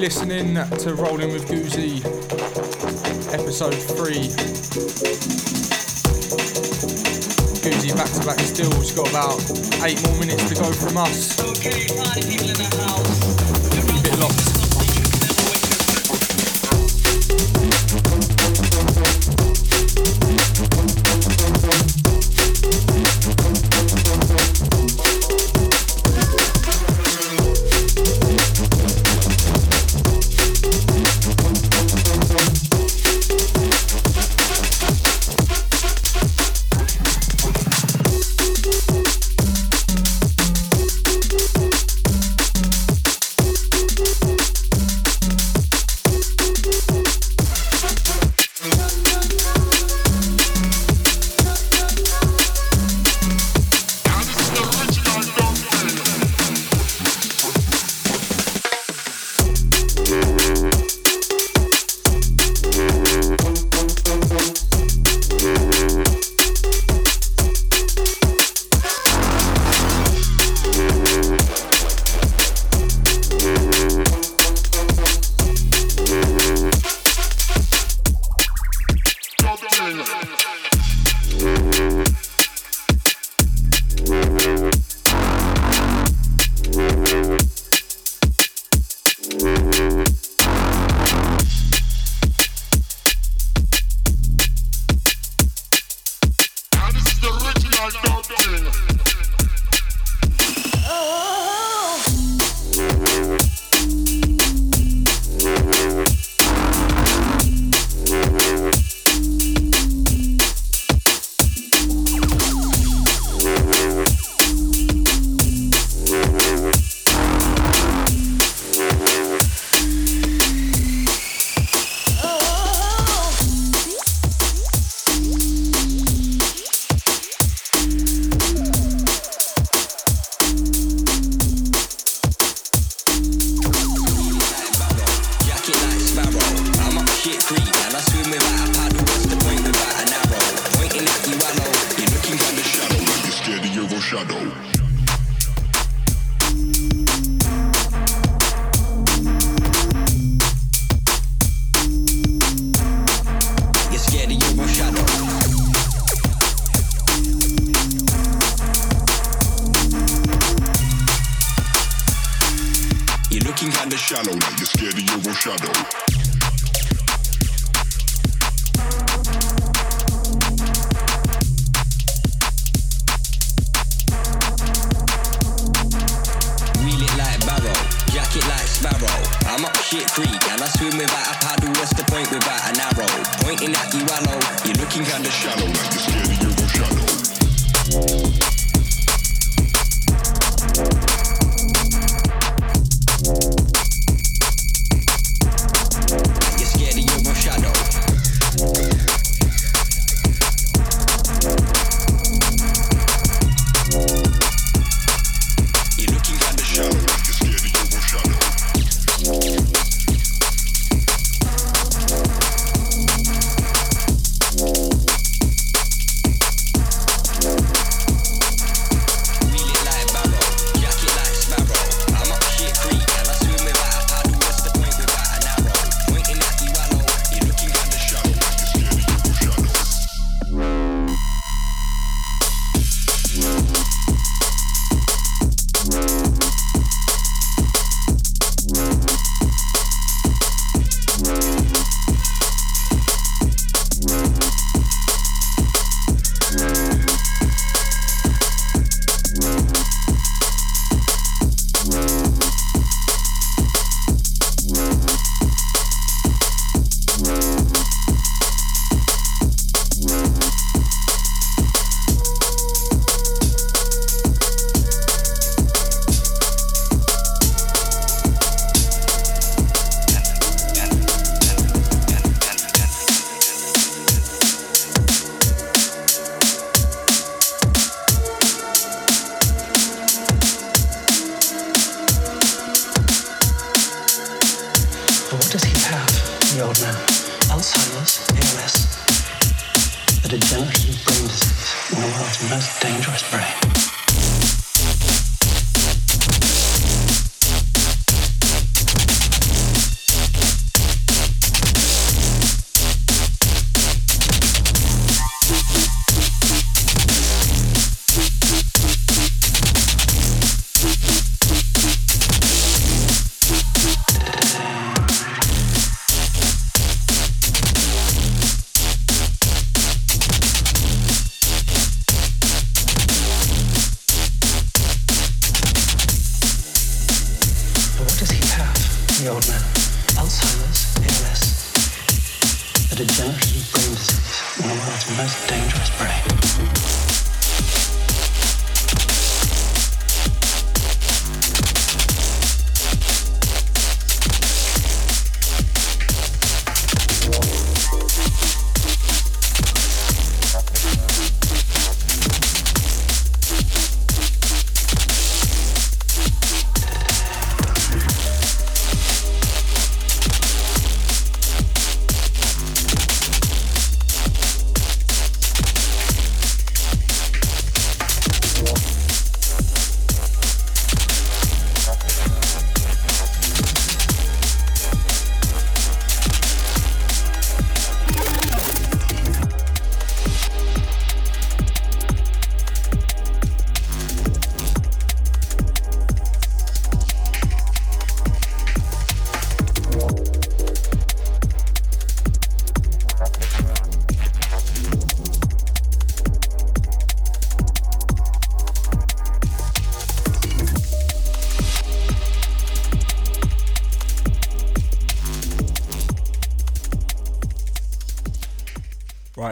listening to Rolling with Goozy, episode three. Goozy back to back stills, got about eight more minutes to go from us. Okay, party people in the house.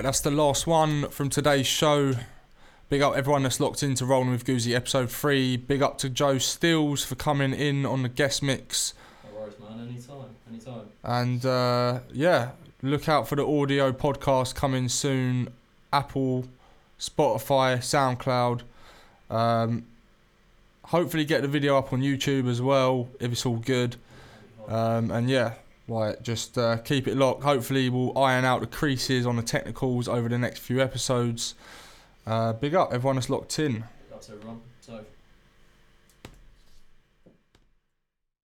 That's the last one from today's show. Big up everyone that's locked into Rolling with Goozy episode three. Big up to Joe Stills for coming in on the guest mix. No worries, man. Anytime. Anytime. And uh, yeah, look out for the audio podcast coming soon. Apple, Spotify, SoundCloud. Um, hopefully get the video up on YouTube as well if it's all good. Um, and yeah, right, just uh, keep it locked. Hopefully we'll iron out the creases on the technicals over the next few episodes. Uh, big up everyone that's locked in. That's everyone. So.